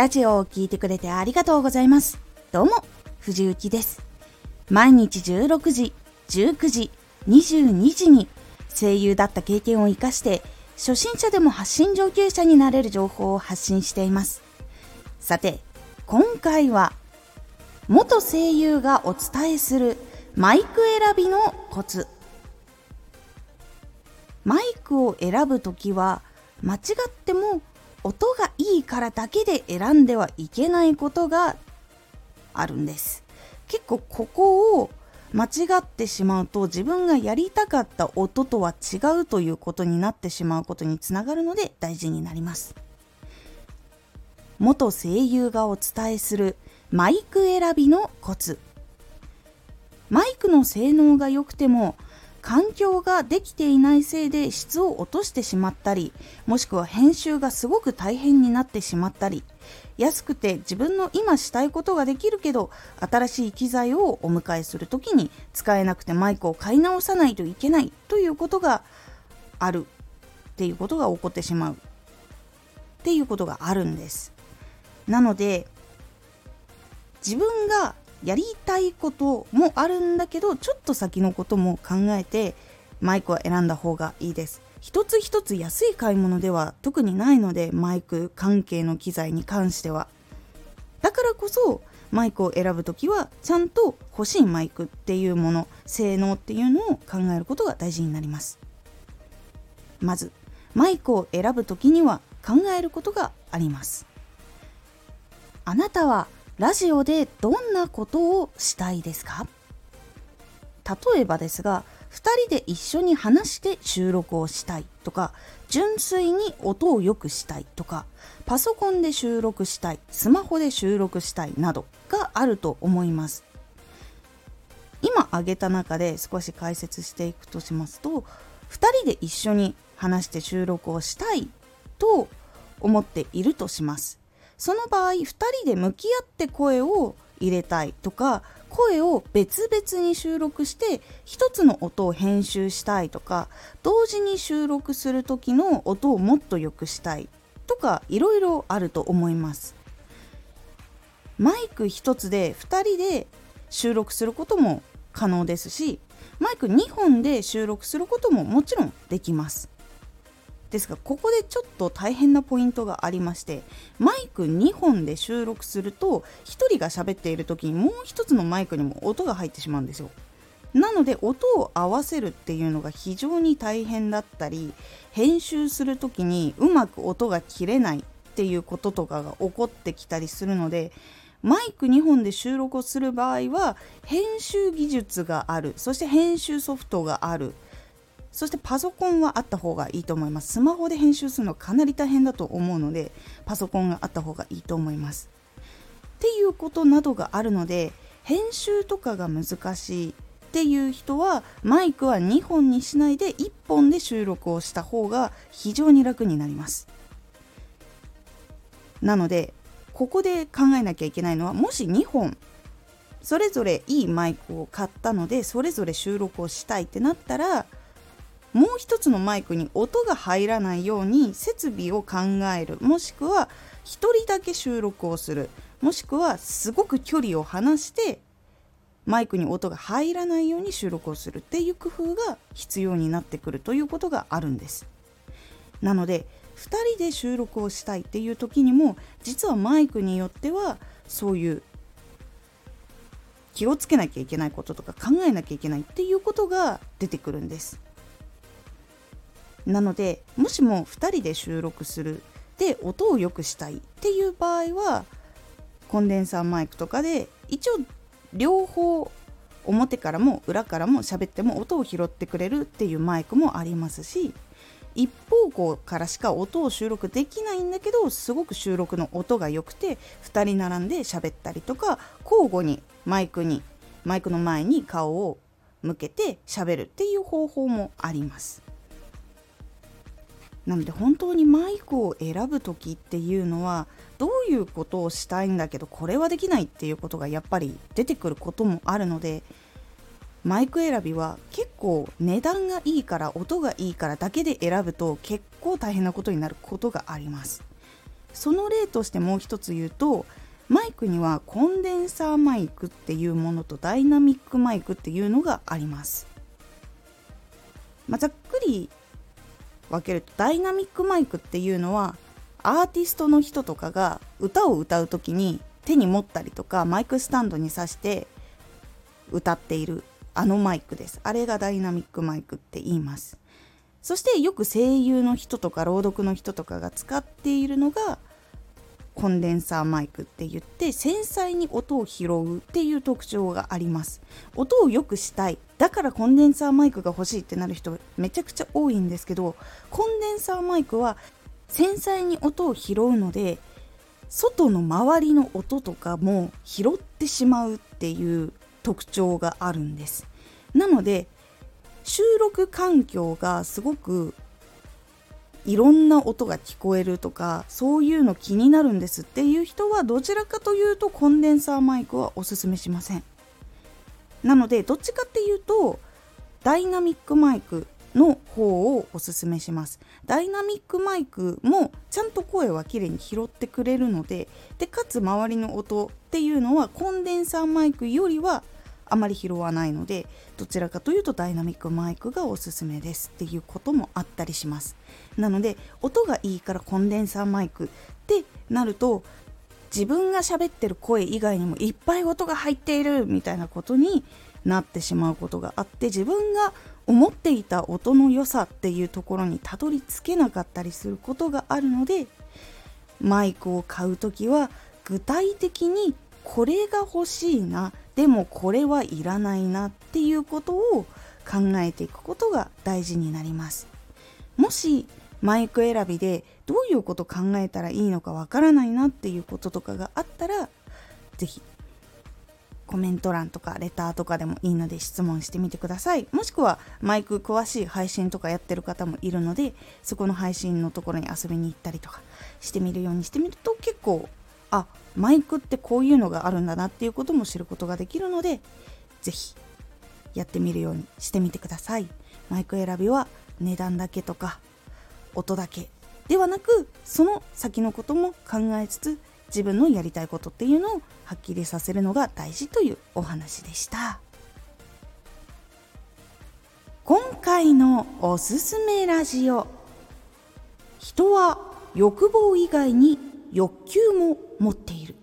ラジオを聴いてくれてありがとうございます。どうも、藤幸です。毎日16時、19時、22時に声優だった経験を活かして初心者でも発信上級者になれる情報を発信しています。さて、今回は元声優がお伝えするマイク選びのコツマイクを選ぶときは間違っても音がいいからだけで選んではいけないことがあるんです。結構ここを間違ってしまうと自分がやりたかった音とは違うということになってしまうことにつながるので大事になります。元声優がお伝えするマイク選びのコツ。マイクの性能が良くても環境ができていないせいで質を落としてしまったりもしくは編集がすごく大変になってしまったり安くて自分の今したいことができるけど新しい機材をお迎えする時に使えなくてマイクを買い直さないといけないということがあるっていうことが起こってしまう。っていうことがあるんです。なので自分がやりたいこともあるんだけどちょっと先のことも考えてマイクを選んだ方がいいです。一つ一つ安い買い物では特にないのでマイク関係の機材に関しては。だからこそマイクを選ぶ時はちゃんと欲しいマイクっていうもの性能っていうのを考えることが大事になります。まずマイクを選ぶ時には考えることがあります。あなたはラジオでどんなことをしたいですか？例えばですが2人で一緒に話して収録をしたいとか純粋に音を良くしたいとかパソコンで収録したいスマホで収録したいなどがあると思います。今挙げた中で少し解説していくとしますと2人で一緒に話して収録をしたいと思っているとします。その場合2人で向き合って声を入れたいとか声を別々に収録して一つの音を編集したいとか同時に収録する時の音をもっと良くしたいとかいろいろあると思います。マイク1つで2人で収録することも可能ですしマイク2本で収録することももちろんできます。ですがここでちょっと大変なポイントがありましてマイク2本で収録すると1人が喋っている時にもう1つのマイクにも音が入ってしまうんですよ。なので音を合わせるっていうのが非常に大変だったり編集する時にうまく音が切れないっていうこととかが起こってきたりするのでマイク2本で収録をする場合は編集技術があるそして編集ソフトがあるそしてパソコンはあった方がいいと思います。スマホで編集するのかなり大変だと思うので、パソコンがあった方がいいと思います。っていうことなどがあるので、編集とかが難しいっていう人は、マイクは2本にしないで1本で収録をした方が非常に楽になります。なので、ここで考えなきゃいけないのは、もし2本それぞれいいマイクを買ったのでそれぞれ収録をしたいってなったらもう一つのマイクに音が入らないように設備を考える。もしくは1人だけ収録をする。もしくはすごく距離を離してマイクに音が入らないように収録をする。っていう工夫が必要になってくるということがあるんです。なので2人で収録をしたいっていう時にも実はマイクによってはそういう気をつけなきゃいけないこととか考えなきゃいけないっていうことが出てくるんです。なのでもしも2人で収録するで音を良くしたいっていう場合はコンデンサーマイクとかで一応両方表からも裏からも喋っても音を拾ってくれるっていうマイクもありますし一方向からしか音を収録できないんだけどすごく収録の音が良くて2人並んで喋ったりとか交互にマイクにマイクの前に顔を向けて喋るっていう方法もあります。なので本当にマイクを選ぶ時っていうのはどういうことをしたいんだけどこれはできないっていうことがやっぱり出てくることもあるのでマイク選びは結構値段がいいから音がいいからだけで選ぶと結構大変なことになることがあります。その例としてもう一つ言うとマイクにはコンデンサーマイクっていうものとダイナミックマイクっていうのがあります、まあ、ざっくり分けるとダイナミックマイクっていうのはアーティストの人とかが歌を歌う時に手に持ったりとかマイクスタンドに挿して歌っているあのマイクです。あれがダイナミックマイクって言います。そしてよく声優の人とか朗読の人とかが使っているのがコンデンサーマイクって言って繊細に音を拾うっていう特徴があります。音を良くしたい。だからコンデンサーマイクが欲しいってなる人めちゃくちゃ多いんですけどコンデンサーマイクは繊細に音を拾うので外の周りの音とかも拾ってしまうっていう特徴があるんです。なので収録環境がすごくいろんな音が聞こえるとかそういうの気になるんですっていう人はどちらかというとコンデンサーマイクはおすすめしません。なのでどっちかっていうとダイナミックマイクの方をおすすめします。ダイナミックマイクもちゃんと声はきれいに拾ってくれるのででかつ周りの音っていうのはコンデンサーマイクよりはあまり拾わないのでどちらかというとダイナミックマイクがおすすめですっていうこともあったりします。なので音がいいからコンデンサーマイクってなると自分が喋ってる声以外にもいっぱい音が入っているみたいなことになってしまうことがあって自分が思っていた音の良さっていうところにたどり着けなかったりすることがあるのでマイクを買う時は具体的にこれが欲しいなでもこれはいらないなっていうことを考えていくことが大事になります。もしマイク選びでどういうこと考えたらいいのかわからないなっていうこととかがあったら是非コメント欄とかレターとかでもいいので質問してみてください。もしくはマイク詳しい配信とかやってる方もいるのでそこの配信のところに遊びに行ったりとかしてみるようにしてみると結構あマイクってこういうのがあるんだなっていうことも知ることができるので是非やってみるようにしてみてください。マイク選びは値段だけとか音だけではなくその先のことも考えつつ自分のやりたいことっていうのをはっきりさせるのが大事というお話でした。今回のおすすめラジオ。人は欲望以外に欲求も持っている。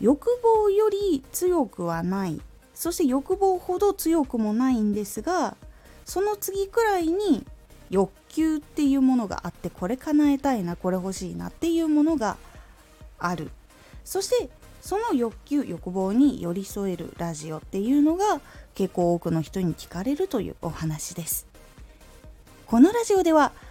欲望より強くはない。そして欲望ほど強くもないんですがその次くらいに欲求っていうものがあってこれ叶えたいなこれ欲しいなっていうものがある。そしてその欲求欲望に寄り添えるラジオっていうのが結構多くの人に聞かれるというお話です。このラジオでは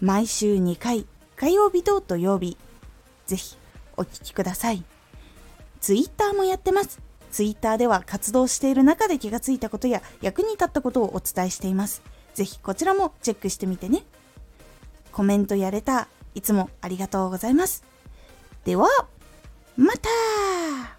毎週2回、火曜日と土曜日。ぜひお聴きください。ツイッターもやってます。ツイッターでは活動している中で気がついたことや役に立ったことをお伝えしています。ぜひこちらもチェックしてみてね。コメントやれたいつもありがとうございます。では、また